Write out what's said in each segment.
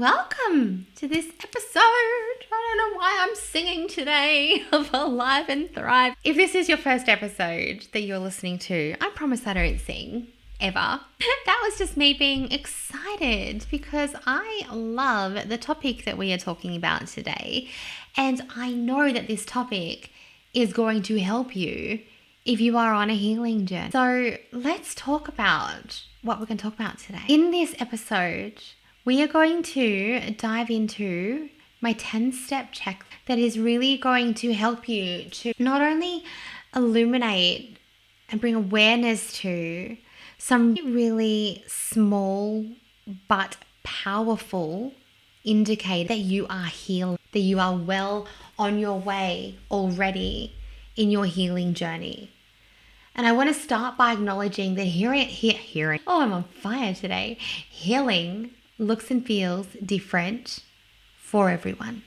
Welcome to this episode. I don't know why I'm singing today of Alive and Thrive. If this is your first episode that you're listening to, I promise I don't sing ever. that was just me being excited because I love the topic that we are talking about today. And I know that this topic is going to help you if you are on a healing journey. So let's talk about what we're going to talk about today. In this episode, we are going to dive into my 10 step check that is really going to help you to not only illuminate and bring awareness to some really small but powerful indicate that you are healed, that you are well on your way already in your healing journey. And I want to start by acknowledging that hearing, hearing, oh, I'm on fire today. Healing looks and feels different for everyone.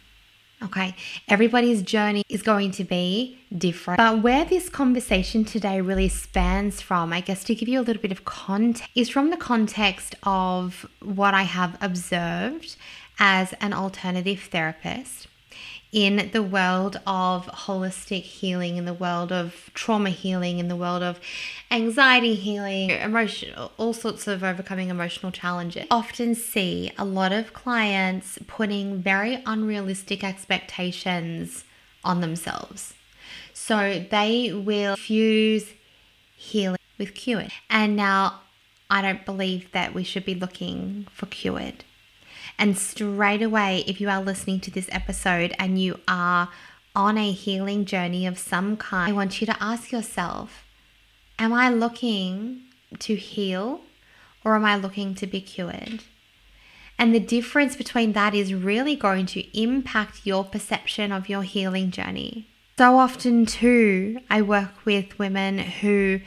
Okay, everybody's journey is going to be different. But where this conversation today really spans from, I guess to give you a little bit of context, is from the context of what I have observed as an alternative therapist in the world of holistic healing, in the world of trauma healing, in the world of anxiety healing, emotion, all sorts of overcoming emotional challenges. Often see a lot of clients putting very unrealistic expectations on themselves. So they will fuse healing with cured. And now I don't believe that we should be looking for cured. And straight away, if you are listening to this episode and you are on a healing journey of some kind, I want you to ask yourself Am I looking to heal or am I looking to be cured? And the difference between that is really going to impact your perception of your healing journey. So often, too, I work with women who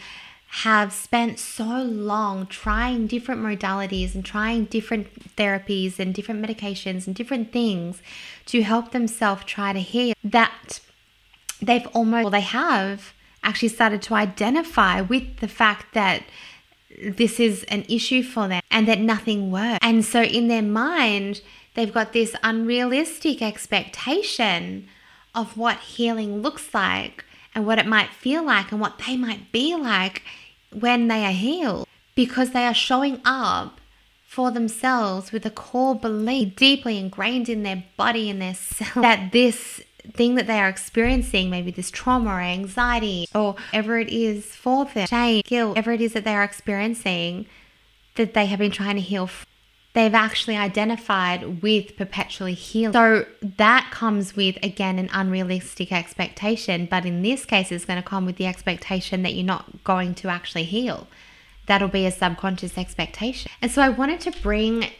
have spent so long trying different modalities and trying different therapies and different medications and different things to help themselves try to heal that they've almost well, they have actually started to identify with the fact that this is an issue for them and that nothing works. And so in their mind, they've got this unrealistic expectation of what healing looks like and what it might feel like and what they might be like when they are healed because they are showing up for themselves with a core belief deeply ingrained in their body and their cell that this thing that they are experiencing, maybe this trauma or anxiety or whatever it is for them, shame, guilt, whatever it is that they're experiencing that they have been trying to heal they've actually identified with perpetually healing. So that comes with, again, an unrealistic expectation. But in this case, it's going to come with the expectation that you're not going to actually heal. That'll be a subconscious expectation. And so I wanted to bring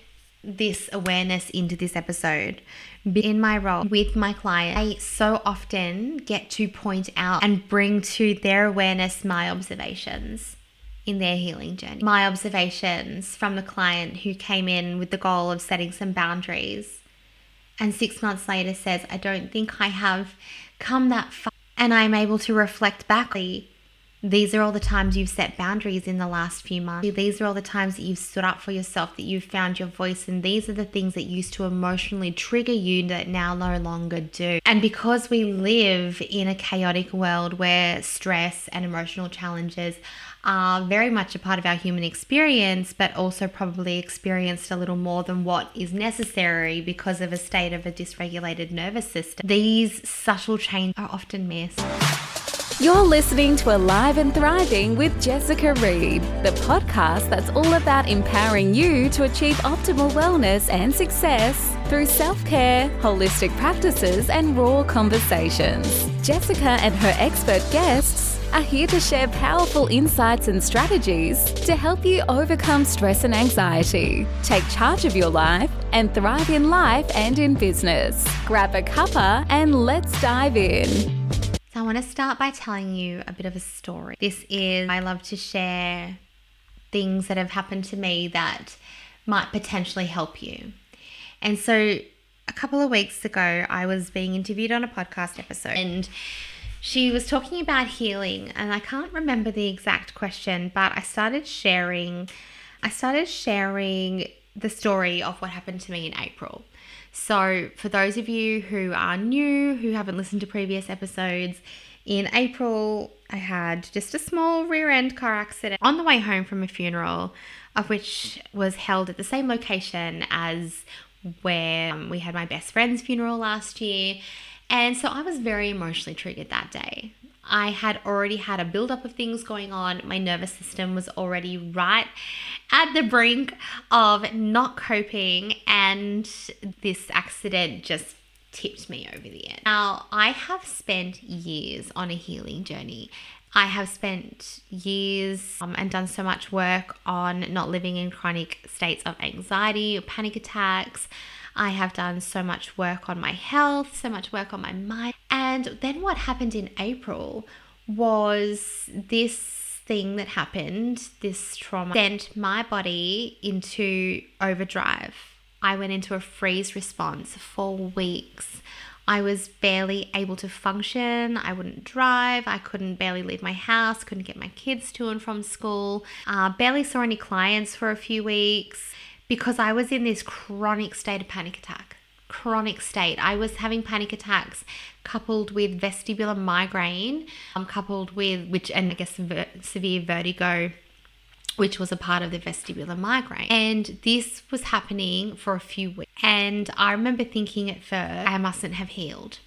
this awareness into this episode. In my role with my client, I so often get to point out and bring to their awareness my observations in their healing journey. My observations from the client who came in with the goal of setting some boundaries and six months later says, I don't think I have come that far. And I'm able to reflect back. These are all the times you've set boundaries in the last few months. These are all the times that you've stood up for yourself, that you've found your voice. And these are the things that used to emotionally trigger you that now no longer do. And because we live in a chaotic world where stress and emotional challenges are very much a part of our human experience, but also probably experienced a little more than what is necessary because of a state of a dysregulated nervous system. These subtle changes are often missed. You're listening to Alive and Thriving with Jessica Read, the podcast that's all about empowering you to achieve optimal wellness and success through self care, holistic practices, and raw conversations. Jessica and her expert guests are here to share powerful insights and strategies to help you overcome stress and anxiety, take charge of your life, and thrive in life and in business. Grab a cuppa and let's dive in. So, I want to start by telling you a bit of a story. This is, I love to share things that have happened to me that might potentially help you. And so, a couple of weeks ago, I was being interviewed on a podcast episode and she was talking about healing and I can't remember the exact question, but I started sharing I started sharing the story of what happened to me in April. So, for those of you who are new, who haven't listened to previous episodes, in April, I had just a small rear end car accident on the way home from a funeral, of which was held at the same location as where um, we had my best friend's funeral last year. And so I was very emotionally triggered that day. I had already had a buildup of things going on. My nervous system was already right at the brink of not coping, and this accident just tipped me over the edge. Now, I have spent years on a healing journey. I have spent years um, and done so much work on not living in chronic states of anxiety or panic attacks. I have done so much work on my health, so much work on my mind. And then what happened in April was this thing that happened, this trauma, sent my body into overdrive. I went into a freeze response for weeks. I was barely able to function. I wouldn't drive. I couldn't barely leave my house. Couldn't get my kids to and from school. Uh, barely saw any clients for a few weeks because I was in this chronic state of panic attack. Chronic state. I was having panic attacks coupled with vestibular migraine, um, coupled with which, and I guess ver- severe vertigo which was a part of the vestibular migraine. And this was happening for a few weeks. And I remember thinking at first, I mustn't have healed.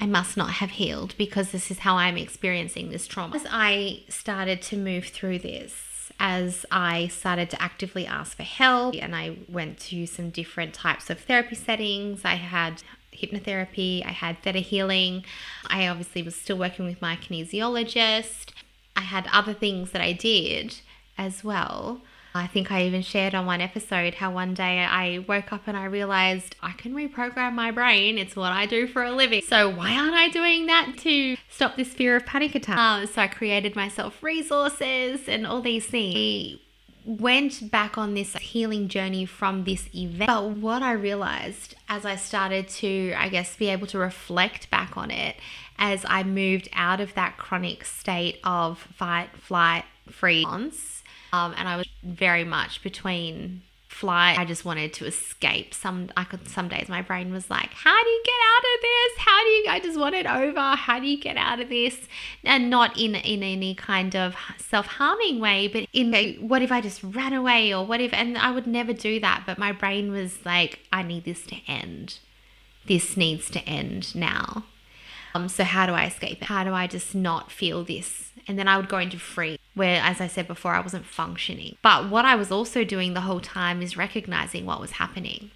I must not have healed because this is how I'm experiencing this trauma. As I started to move through this, as I started to actively ask for help, and I went to some different types of therapy settings, I had hypnotherapy, I had theta healing, I obviously was still working with my kinesiologist. I had other things that I did as well. I think I even shared on one episode how one day I woke up and I realized I can reprogram my brain. It's what I do for a living. So why aren't I doing that to stop this fear of panic attack? Um, so I created myself resources and all these things. I went back on this healing journey from this event. But what I realized as I started to, I guess, be able to reflect back on it as I moved out of that chronic state of fight, flight, freeze um, and I was very much between flight. I just wanted to escape. Some I could some days my brain was like, How do you get out of this? How do you I just want it over? How do you get out of this? And not in in any kind of self-harming way, but in a, what if I just ran away or what if and I would never do that. But my brain was like, I need this to end. This needs to end now. Um, so how do I escape it? How do I just not feel this? And then I would go into free, where, as I said before, I wasn't functioning. But what I was also doing the whole time is recognizing what was happening.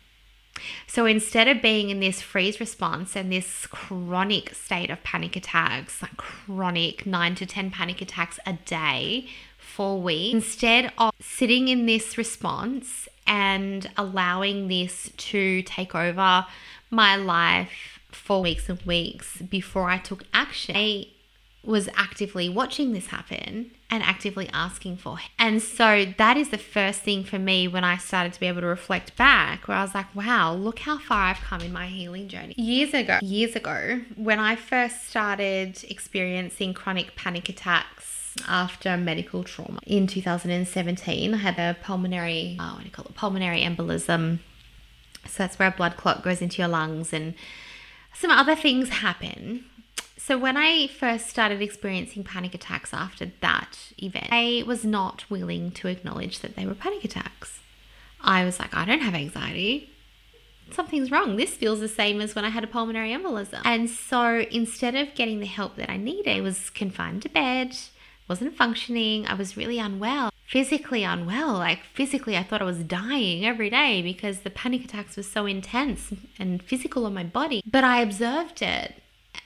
So instead of being in this freeze response and this chronic state of panic attacks, like chronic nine to 10 panic attacks a day for weeks, instead of sitting in this response and allowing this to take over my life for weeks and weeks before I took action. I was actively watching this happen and actively asking for help. And so that is the first thing for me when I started to be able to reflect back where I was like, wow, look how far I've come in my healing journey. Years ago, years ago, when I first started experiencing chronic panic attacks after medical trauma in 2017, I had a pulmonary, oh, what do you call it, pulmonary embolism. So that's where a blood clot goes into your lungs and some other things happen. So, when I first started experiencing panic attacks after that event, I was not willing to acknowledge that they were panic attacks. I was like, I don't have anxiety. Something's wrong. This feels the same as when I had a pulmonary embolism. And so instead of getting the help that I needed, I was confined to bed, wasn't functioning, I was really unwell physically unwell. Like physically, I thought I was dying every day because the panic attacks were so intense and physical on my body. But I observed it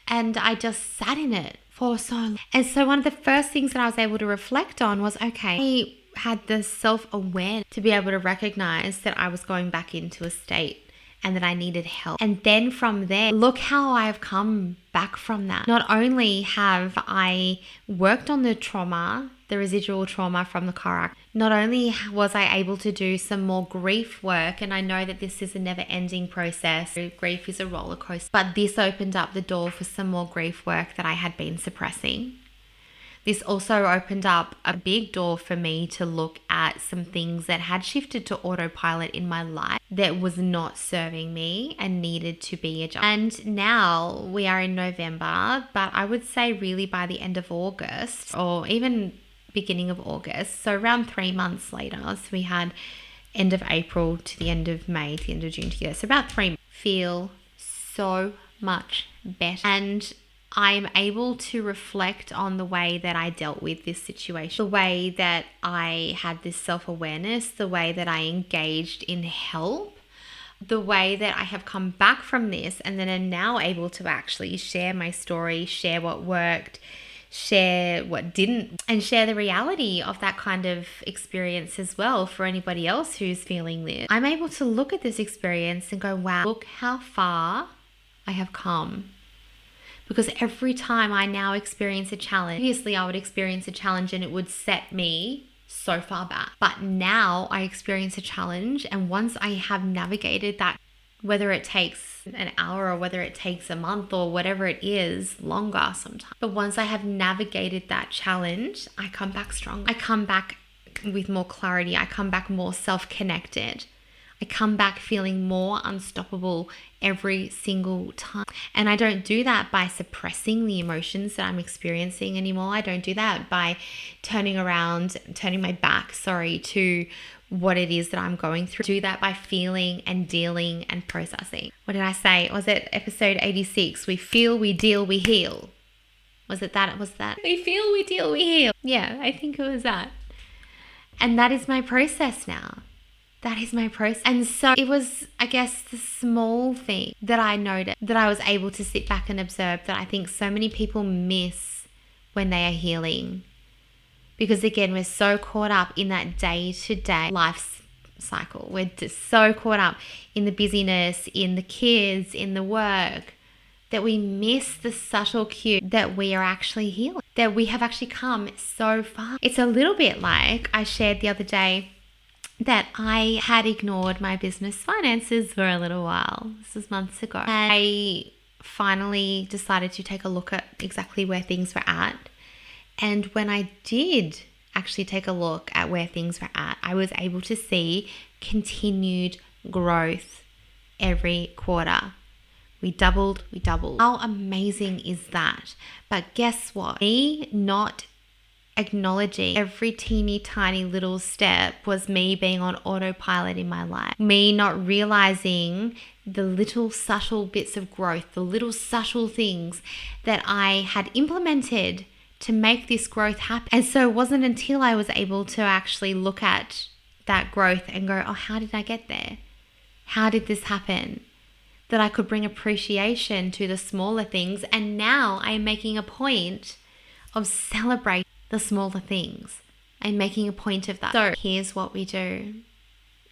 and I just sat in it for so long. And so one of the first things that I was able to reflect on was okay, I had the self awareness to be able to recognize that I was going back into a state and that I needed help. And then from there, look how I've come back from that. Not only have I worked on the trauma, the residual trauma from the car accident, not only was I able to do some more grief work, and I know that this is a never ending process, grief is a roller coaster, but this opened up the door for some more grief work that I had been suppressing. This also opened up a big door for me to look at some things that had shifted to autopilot in my life that was not serving me and needed to be adjusted. And now we are in November, but I would say really by the end of August or even beginning of August, so around three months later, so we had end of April to the end of May to the end of June together, so about three feel so much better. And I am able to reflect on the way that I dealt with this situation, the way that I had this self awareness, the way that I engaged in help, the way that I have come back from this and then am now able to actually share my story, share what worked, share what didn't, and share the reality of that kind of experience as well for anybody else who's feeling this. I'm able to look at this experience and go, wow, look how far I have come because every time I now experience a challenge, previously I would experience a challenge and it would set me so far back. But now I experience a challenge, and once I have navigated that, whether it takes an hour or whether it takes a month or whatever it is, longer sometimes. But once I have navigated that challenge, I come back strong. I come back with more clarity. I come back more self connected. I come back feeling more unstoppable every single time. And I don't do that by suppressing the emotions that I'm experiencing anymore. I don't do that by turning around, turning my back, sorry, to what it is that I'm going through. Do that by feeling and dealing and processing. What did I say? Was it episode 86? We feel, we deal, we heal. Was it that? Was that? We feel, we deal, we heal. Yeah, I think it was that. And that is my process now that is my process. And so it was, I guess, the small thing that I noticed that I was able to sit back and observe that I think so many people miss when they are healing. Because again, we're so caught up in that day to day life cycle. We're just so caught up in the busyness, in the kids, in the work, that we miss the subtle cue that we are actually healing, that we have actually come so far. It's a little bit like I shared the other day that I had ignored my business finances for a little while. This was months ago. I finally decided to take a look at exactly where things were at. And when I did actually take a look at where things were at, I was able to see continued growth every quarter. We doubled, we doubled. How amazing is that? But guess what? Me not acknowledging every teeny tiny little step was me being on autopilot in my life. Me not realizing the little subtle bits of growth, the little subtle things that I had implemented to make this growth happen. And so it wasn't until I was able to actually look at that growth and go, oh, how did I get there? How did this happen? That I could bring appreciation to the smaller things. And now I am making a point of celebrating the smaller things and making a point of that. So here's what we do.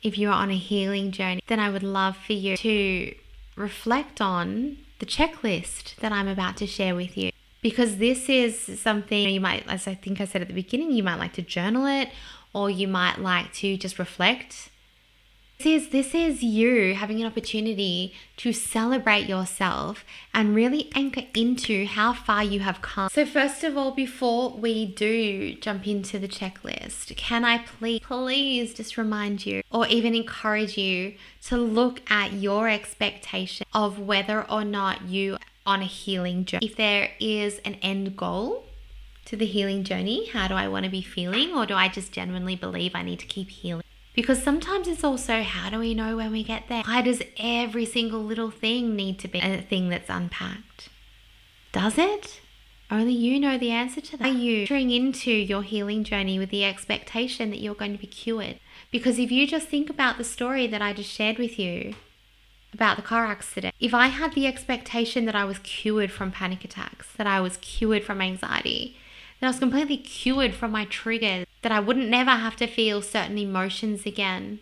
If you're on a healing journey, then I would love for you to reflect on the checklist that I'm about to share with you. Because this is something you might, as I think I said at the beginning, you might like to journal it or you might like to just reflect is this is you having an opportunity to celebrate yourself and really anchor into how far you have come. So first of all, before we do jump into the checklist, can I please please just remind you or even encourage you to look at your expectation of whether or not you on a healing journey. If there is an end goal to the healing journey, how do I want to be feeling or do I just genuinely believe I need to keep healing? Because sometimes it's also how do we know when we get there? Why does every single little thing need to be a thing that's unpacked? Does it? Only you know the answer to that. Are you entering into your healing journey with the expectation that you're going to be cured? Because if you just think about the story that I just shared with you about the car accident, if I had the expectation that I was cured from panic attacks, that I was cured from anxiety, that I was completely cured from my triggers, that I wouldn't never have to feel certain emotions again,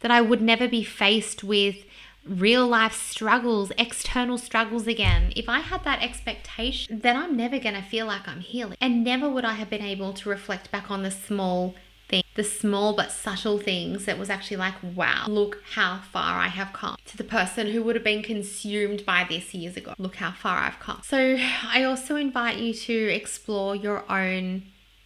that I would never be faced with real life struggles, external struggles again. If I had that expectation, then I'm never going to feel like I'm healing. And never would I have been able to reflect back on the small thing, the small but subtle things that was actually like, wow, look how far I have come. To the person who would have been consumed by this years ago, look how far I've come. So I also invite you to explore your own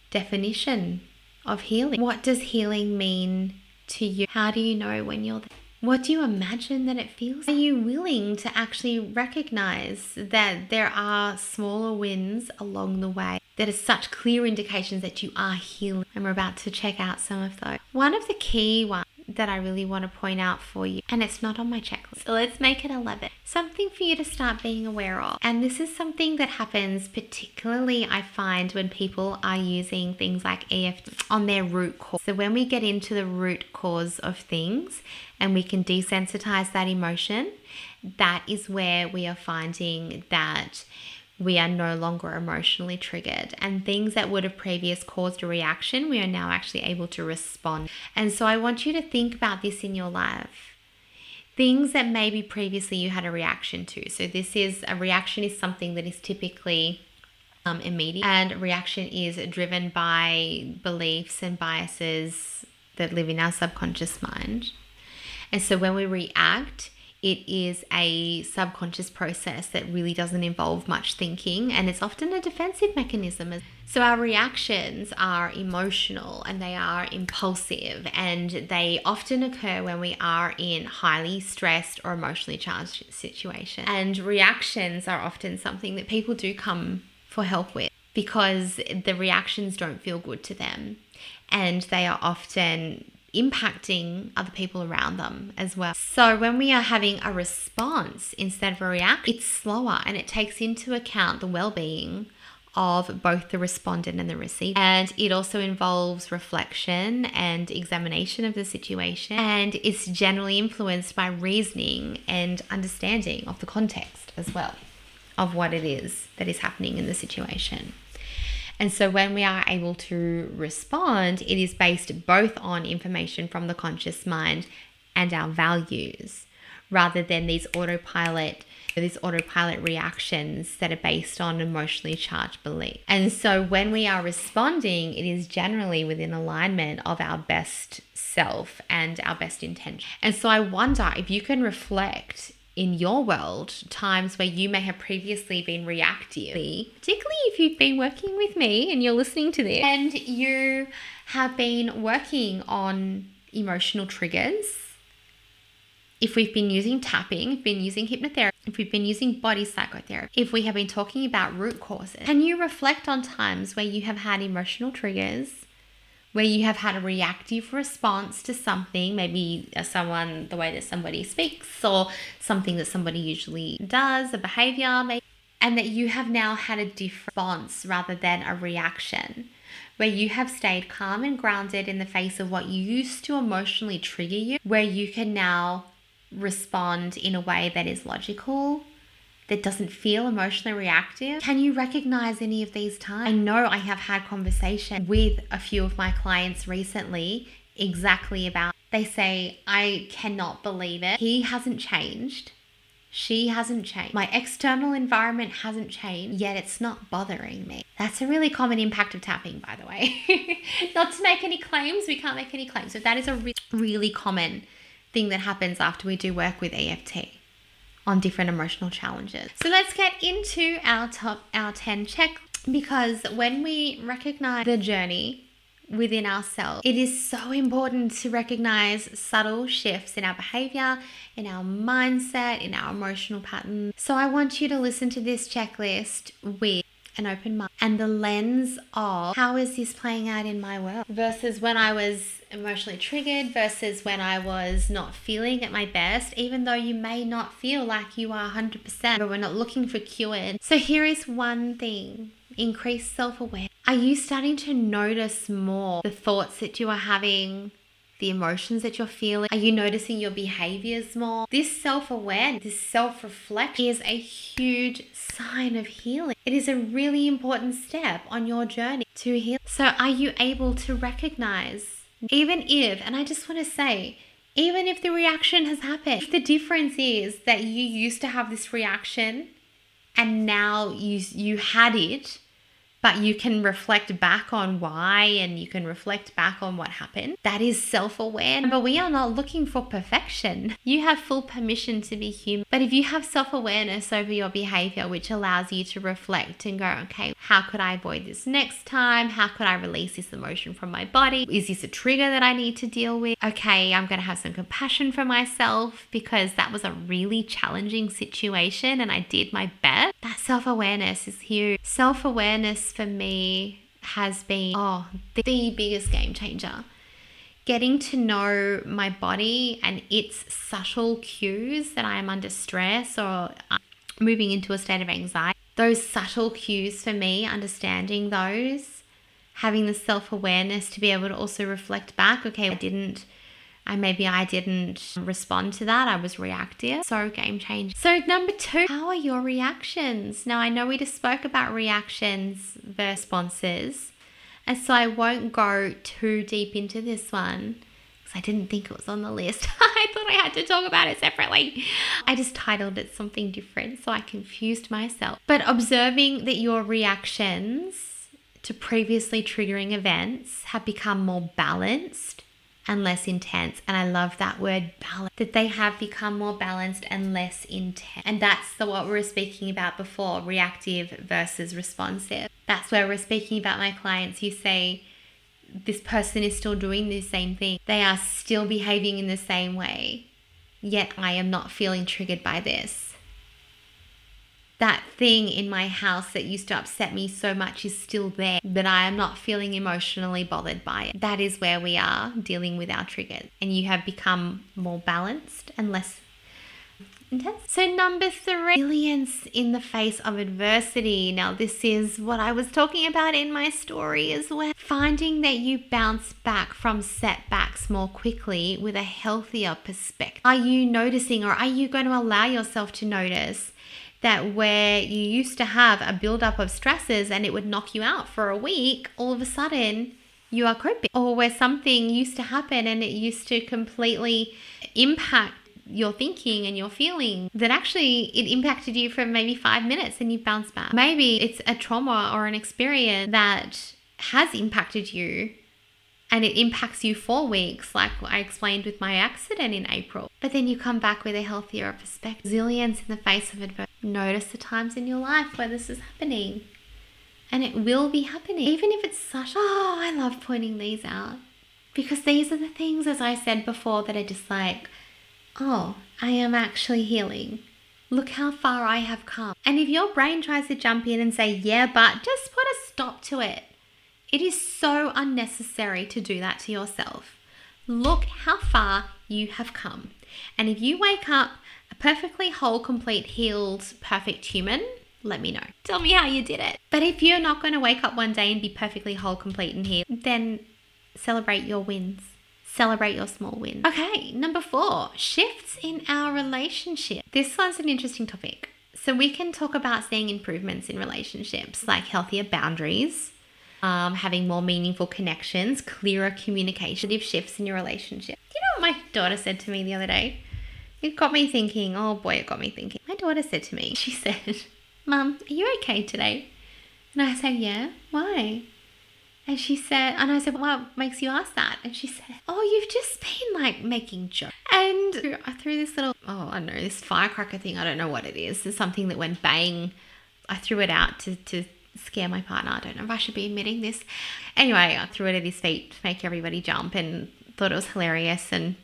definition of healing. What does healing mean to you? How do you know when you're there? What do you imagine that it feels? Are you willing to actually recognize that there are smaller wins along the way that are such clear indications that you are healing? And we're about to check out some of those. One of the key ones that I really want to point out for you, and it's not on my checklist. So let's make it 11. Something for you to start being aware of. And this is something that happens particularly, I find, when people are using things like EFT on their root cause. So when we get into the root cause of things and we can desensitize that emotion, that is where we are finding that we are no longer emotionally triggered. And things that would have previously caused a reaction, we are now actually able to respond. And so I want you to think about this in your life. Things that maybe previously you had a reaction to. So this is a reaction is something that is typically um, immediate, and reaction is driven by beliefs and biases that live in our subconscious mind. And so when we react, it is a subconscious process that really doesn't involve much thinking and it's often a defensive mechanism. So our reactions are emotional and they are impulsive and they often occur when we are in highly stressed or emotionally charged situations. And reactions are often something that people do come for help with because the reactions don't feel good to them and they are often impacting other people around them as well. So when we are having a response instead of a react, it's slower and it takes into account the well-being of both the respondent and the receiver. And it also involves reflection and examination of the situation. And it's generally influenced by reasoning and understanding of the context as well of what it is that is happening in the situation. And so when we are able to respond, it is based both on information from the conscious mind and our values rather than these autopilot these autopilot reactions that are based on emotionally charged belief. And so when we are responding, it is generally within alignment of our best self and our best intention. And so I wonder if you can reflect in your world times where you may have previously been reactive, particularly if you've been working with me and you're listening to this. And you have been working on emotional triggers. If we've been using tapping, been using hypnotherapy, if we've been using body psychotherapy, if we have been talking about root causes, can you reflect on times where you have had emotional triggers where you have had a reactive response to something, maybe uh, someone, the way that somebody speaks, or something that somebody usually does, a behavior, maybe, and that you have now had a different response rather than a reaction, where you have stayed calm and grounded in the face of what used to emotionally trigger you, where you can now respond in a way that is logical that doesn't feel emotionally reactive. Can you recognize any of these times? I know I have had conversation with a few of my clients recently exactly about they say I cannot believe it. He hasn't changed. She hasn't changed. My external environment hasn't changed, yet it's not bothering me. That's a really common impact of tapping, by the way. not to make any claims, we can't make any claims. So that is a re- really common thing that happens after we do work with EFT on different emotional challenges. So let's get into our top our 10 check because when we recognize the journey within ourselves, it is so important to recognize subtle shifts in our behavior, in our mindset, in our emotional patterns. So I want you to listen to this checklist with an open mind and the lens of how is this playing out in my world versus when I was emotionally triggered versus when I was not feeling at my best, even though you may not feel like you are 100%, but we're not looking for cured. So here is one thing increase self awareness. Are you starting to notice more the thoughts that you are having? The emotions that you're feeling? Are you noticing your behaviors more? This self awareness, this self reflection is a huge sign of healing. It is a really important step on your journey to heal. So, are you able to recognize, even if, and I just want to say, even if the reaction has happened, if the difference is that you used to have this reaction and now you you had it but you can reflect back on why and you can reflect back on what happened. That is self aware. But we are not looking for perfection. You have full permission to be human. But if you have self awareness over your behavior, which allows you to reflect and go, okay, how could I avoid this next time? How could I release this emotion from my body? Is this a trigger that I need to deal with? Okay, I'm going to have some compassion for myself because that was a really challenging situation and I did my best. That self awareness is huge. Self awareness for me has been, oh, the, the biggest game changer getting to know my body and its subtle cues that I am under stress or uh, moving into a state of anxiety. Those subtle cues for me, understanding those, having the self awareness to be able to also reflect back okay, I didn't. I maybe I didn't respond to that. I was reactive. So game change. So number two, how are your reactions? Now I know we just spoke about reactions versus responses. And so I won't go too deep into this one because I didn't think it was on the list. I thought I had to talk about it separately. I just titled it something different, so I confused myself. But observing that your reactions to previously triggering events have become more balanced and less intense. And I love that word balance, that they have become more balanced and less intense. And that's the what we were speaking about before reactive versus responsive. That's where we're speaking about my clients who say, this person is still doing the same thing. They are still behaving in the same way, yet I am not feeling triggered by this that thing in my house that used to upset me so much is still there, that I am not feeling emotionally bothered by it. That is where we are dealing with our triggers. And you have become more balanced and less intense. So, number three, resilience in the face of adversity. Now, this is what I was talking about in my story as well. Finding that you bounce back from setbacks more quickly with a healthier perspective. Are you noticing or are you going to allow yourself to notice? That where you used to have a buildup of stresses and it would knock you out for a week, all of a sudden you are coping. Or where something used to happen and it used to completely impact your thinking and your feeling that actually it impacted you for maybe five minutes and you bounce back. Maybe it's a trauma or an experience that has impacted you and it impacts you for weeks, like I explained with my accident in April. But then you come back with a healthier perspective. Resilience in the face of adversity. Notice the times in your life where this is happening. And it will be happening. Even if it's such, oh, I love pointing these out. Because these are the things, as I said before, that are just like, oh, I am actually healing. Look how far I have come. And if your brain tries to jump in and say, yeah, but just put a stop to it it is so unnecessary to do that to yourself. Look how far you have come. And if you wake up perfectly whole, complete, healed, perfect human, let me know. Tell me how you did it. But if you're not going to wake up one day and be perfectly whole, complete, and healed, then celebrate your wins. Celebrate your small wins. Okay, number four shifts in our relationship. This one's an interesting topic. So, we can talk about seeing improvements in relationships like healthier boundaries, um, having more meaningful connections, clearer communication, shifts in your relationship. Do you know what my daughter said to me the other day? It got me thinking, oh boy, it got me thinking. My daughter said to me, she said, Mum, are you okay today? And I said, Yeah, why? And she said, and I said, what makes you ask that? And she said, oh, you've just been like making jokes. And I uh, threw this little, oh, I don't know, this firecracker thing. I don't know what it is. It's something that went bang. I threw it out to, to scare my partner. I don't know if I should be admitting this. Anyway, I threw it at his feet to make everybody jump and thought it was hilarious and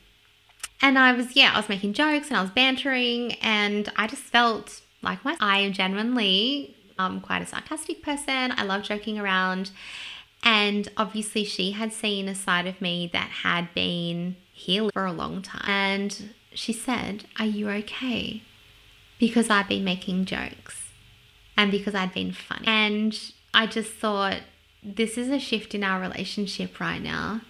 and I was yeah, I was making jokes and I was bantering and I just felt like my I am genuinely um quite a sarcastic person. I love joking around. And obviously she had seen a side of me that had been healed for a long time. And she said, Are you okay? Because I've been making jokes and because I'd been funny. And I just thought, this is a shift in our relationship right now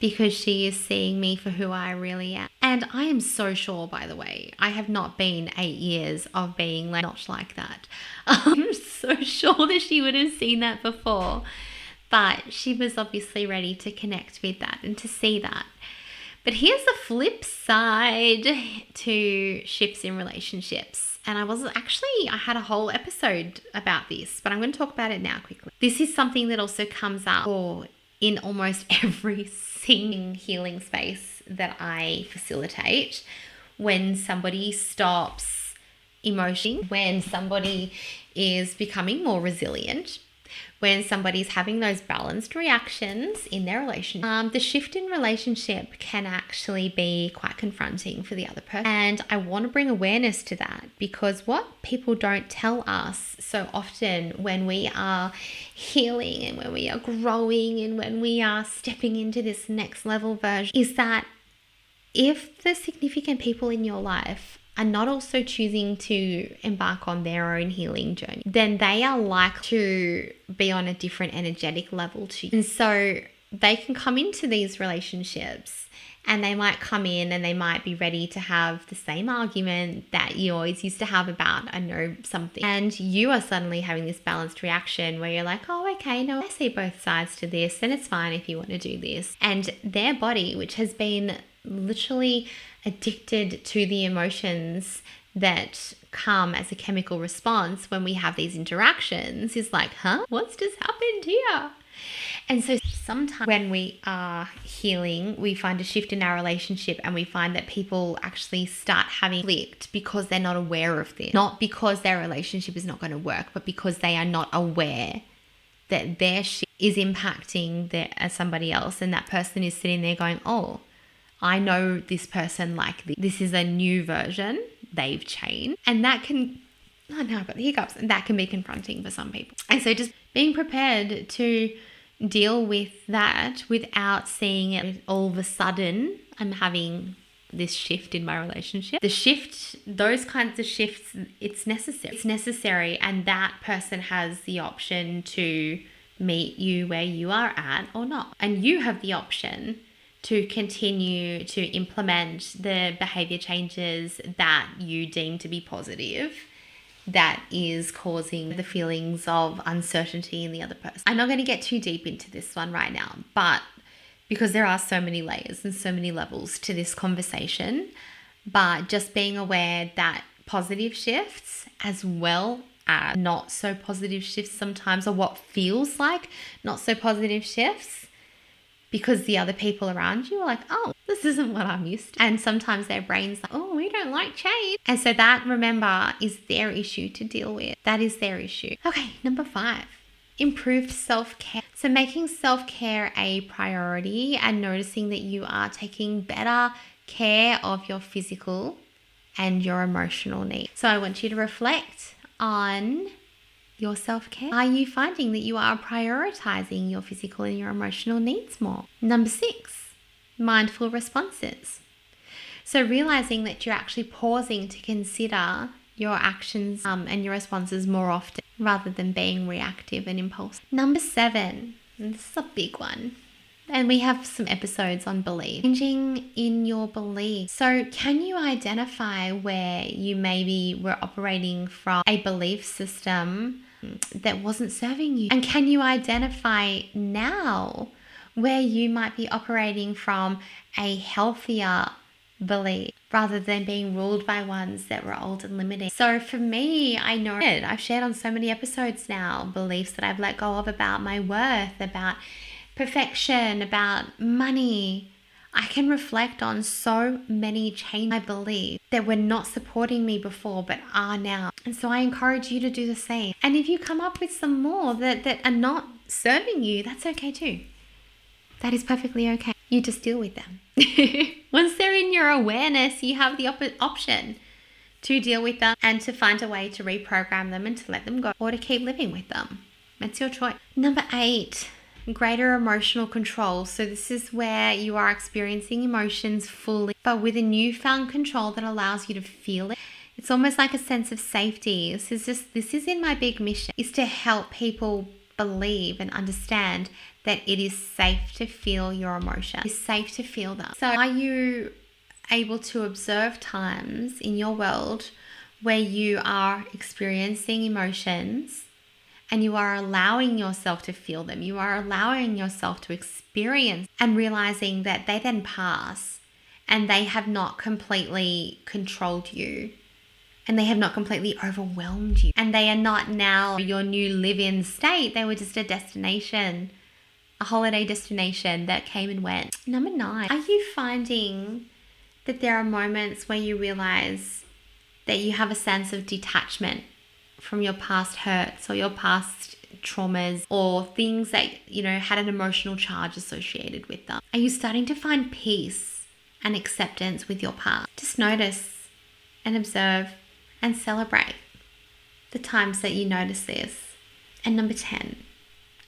because she is seeing me for who I really am. And I am so sure, by the way, I have not been eight years of being like, not like that. I'm so sure that she would have seen that before. But she was obviously ready to connect with that and to see that. But here's the flip side to shifts in relationships. And I was actually, I had a whole episode about this, but I'm going to talk about it now quickly. This is something that also comes up or in almost every single healing space that I facilitate when somebody stops emotion, when somebody is becoming more resilient, when somebody's having those balanced reactions in their relationship, um, the shift in relationship can actually be quite confronting for the other person. And I want to bring awareness to that because what people don't tell us so often when we are healing and when we are growing and when we are stepping into this next level version is that if the significant people in your life are not also choosing to embark on their own healing journey, then they are like to be on a different energetic level too. And so they can come into these relationships and they might come in and they might be ready to have the same argument that you always used to have about I know something. And you are suddenly having this balanced reaction where you're like, oh, okay, no, I see both sides to this, and it's fine if you want to do this. And their body, which has been literally addicted to the emotions that come as a chemical response when we have these interactions is like, huh? What's just happened here? And so sometimes when we are healing, we find a shift in our relationship and we find that people actually start having conflict because they're not aware of this. Not because their relationship is not going to work, but because they are not aware that their shift is impacting their, uh, somebody else and that person is sitting there going, oh, I know this person like this. This is a new version. They've changed. And that can, oh no, I've got the hiccups. And that can be confronting for some people. And so just being prepared to deal with that without seeing it all of a sudden, I'm having this shift in my relationship. The shift, those kinds of shifts, it's necessary. It's necessary. And that person has the option to meet you where you are at or not. And you have the option to continue to implement the behavior changes that you deem to be positive that is causing the feelings of uncertainty in the other person. I'm not going to get too deep into this one right now, but because there are so many layers and so many levels to this conversation, but just being aware that positive shifts as well as not so positive shifts sometimes, or what feels like not so positive shifts, because the other people around you are like, oh, this isn't what I'm used to. And sometimes their brains like, oh, we don't like change. And so that, remember, is their issue to deal with. That is their issue. Okay, number five. Improved self care. So, making self care a priority and noticing that you are taking better care of your physical and your emotional needs. So, I want you to reflect on your self care? Are you finding that you are prioritizing your physical and your emotional needs more? Number six, mindful responses. So, realizing that you're actually pausing to consider your actions um, and your responses more often rather than being reactive and impulsive. Number seven, this is a big one. And we have some episodes on belief. Changing in your belief. So, can you identify where you maybe were operating from a belief system that wasn't serving you? And can you identify now where you might be operating from a healthier belief rather than being ruled by ones that were old and limiting? So for me, I know I've shared on so many episodes now beliefs that I've let go of about my worth, about perfection, about money I can reflect on so many changes I believe that were not supporting me before but are now. And so I encourage you to do the same. And if you come up with some more that, that are not serving you, that's okay too. That is perfectly okay. You just deal with them. Once they're in your awareness, you have the op- option to deal with them and to find a way to reprogram them and to let them go or to keep living with them. It's your choice. Number eight, greater emotional control. So, this is where you are experiencing emotions fully, but with a newfound control that allows you to feel it. It's almost like a sense of safety. This is just, this is in my big mission, is to help people believe and understand that it is safe to feel your emotion. It's safe to feel them. So, are you able to observe times in your world where you are experiencing emotions and you are allowing yourself to feel them. You are allowing yourself to experience and realizing that they then pass and they have not completely controlled you. And they have not completely overwhelmed you. And they are not now your new live-in state. They were just a destination a holiday destination that came and went. Number nine are you finding that there are moments where you realize that you have a sense of detachment from your past hurts or your past traumas or things that you know had an emotional charge associated with them are you starting to find peace and acceptance with your past. Just notice and observe and celebrate the times that you notice this. And number 10,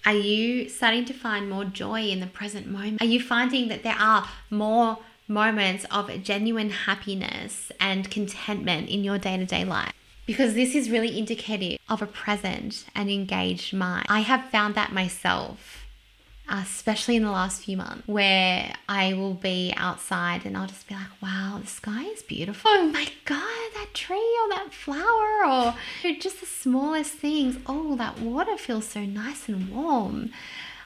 are you starting to find more joy in the present moment? Are you finding that there are more moments of genuine happiness and contentment in your day to day life? Because this is really indicative of a present and engaged mind. I have found that myself uh, especially in the last few months, where I will be outside and I'll just be like, wow, the sky is beautiful. Oh my God, that tree or that flower or just the smallest things. Oh, that water feels so nice and warm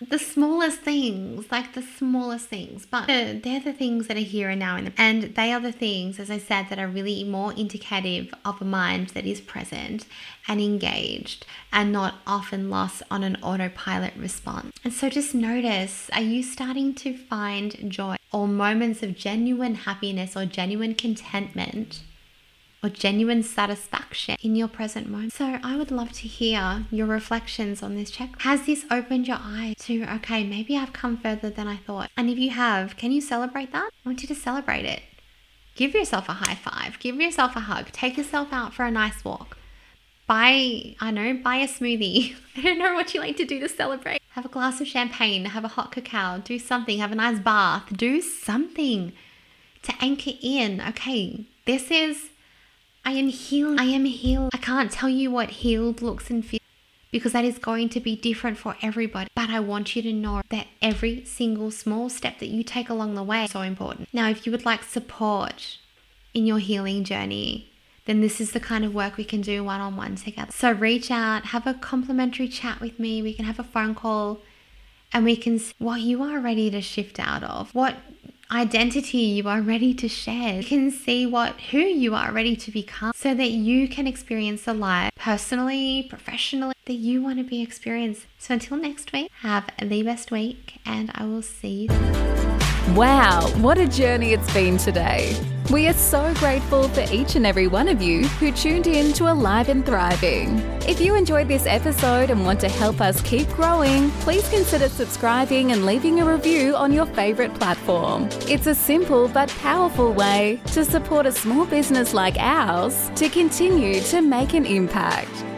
the smallest things, like the smallest things, but uh, they're the things that are here and now. The, and they are the things, as I said, that are really more indicative of a mind that is present and engaged and not often lost on an autopilot response. And so just notice are you starting to find joy or moments of genuine happiness or genuine contentment? Or genuine satisfaction in your present moment. So I would love to hear your reflections on this check. Has this opened your eyes to, okay, maybe I've come further than I thought? And if you have, can you celebrate that? I want you to celebrate it. Give yourself a high five, give yourself a hug, take yourself out for a nice walk. Buy, I know, buy a smoothie. I don't know what you like to do to celebrate. Have a glass of champagne, have a hot cacao, do something, have a nice bath, do something to anchor in. Okay, this is I am healed. I am healed. I can't tell you what healed looks and feels because that is going to be different for everybody. But I want you to know that every single small step that you take along the way is so important. Now, if you would like support in your healing journey, then this is the kind of work we can do one on one together. So reach out, have a complimentary chat with me. We can have a phone call and we can see what you are ready to shift out of, what identity you are ready to share. You can see what who you are ready to become so that you can experience the life personally, professionally that you want to be experienced. So until next week, have the best week and I will see you. Wow, what a journey it's been today. We are so grateful for each and every one of you who tuned in to Alive and Thriving. If you enjoyed this episode and want to help us keep growing, please consider subscribing and leaving a review on your favourite platform. It's a simple but powerful way to support a small business like ours to continue to make an impact.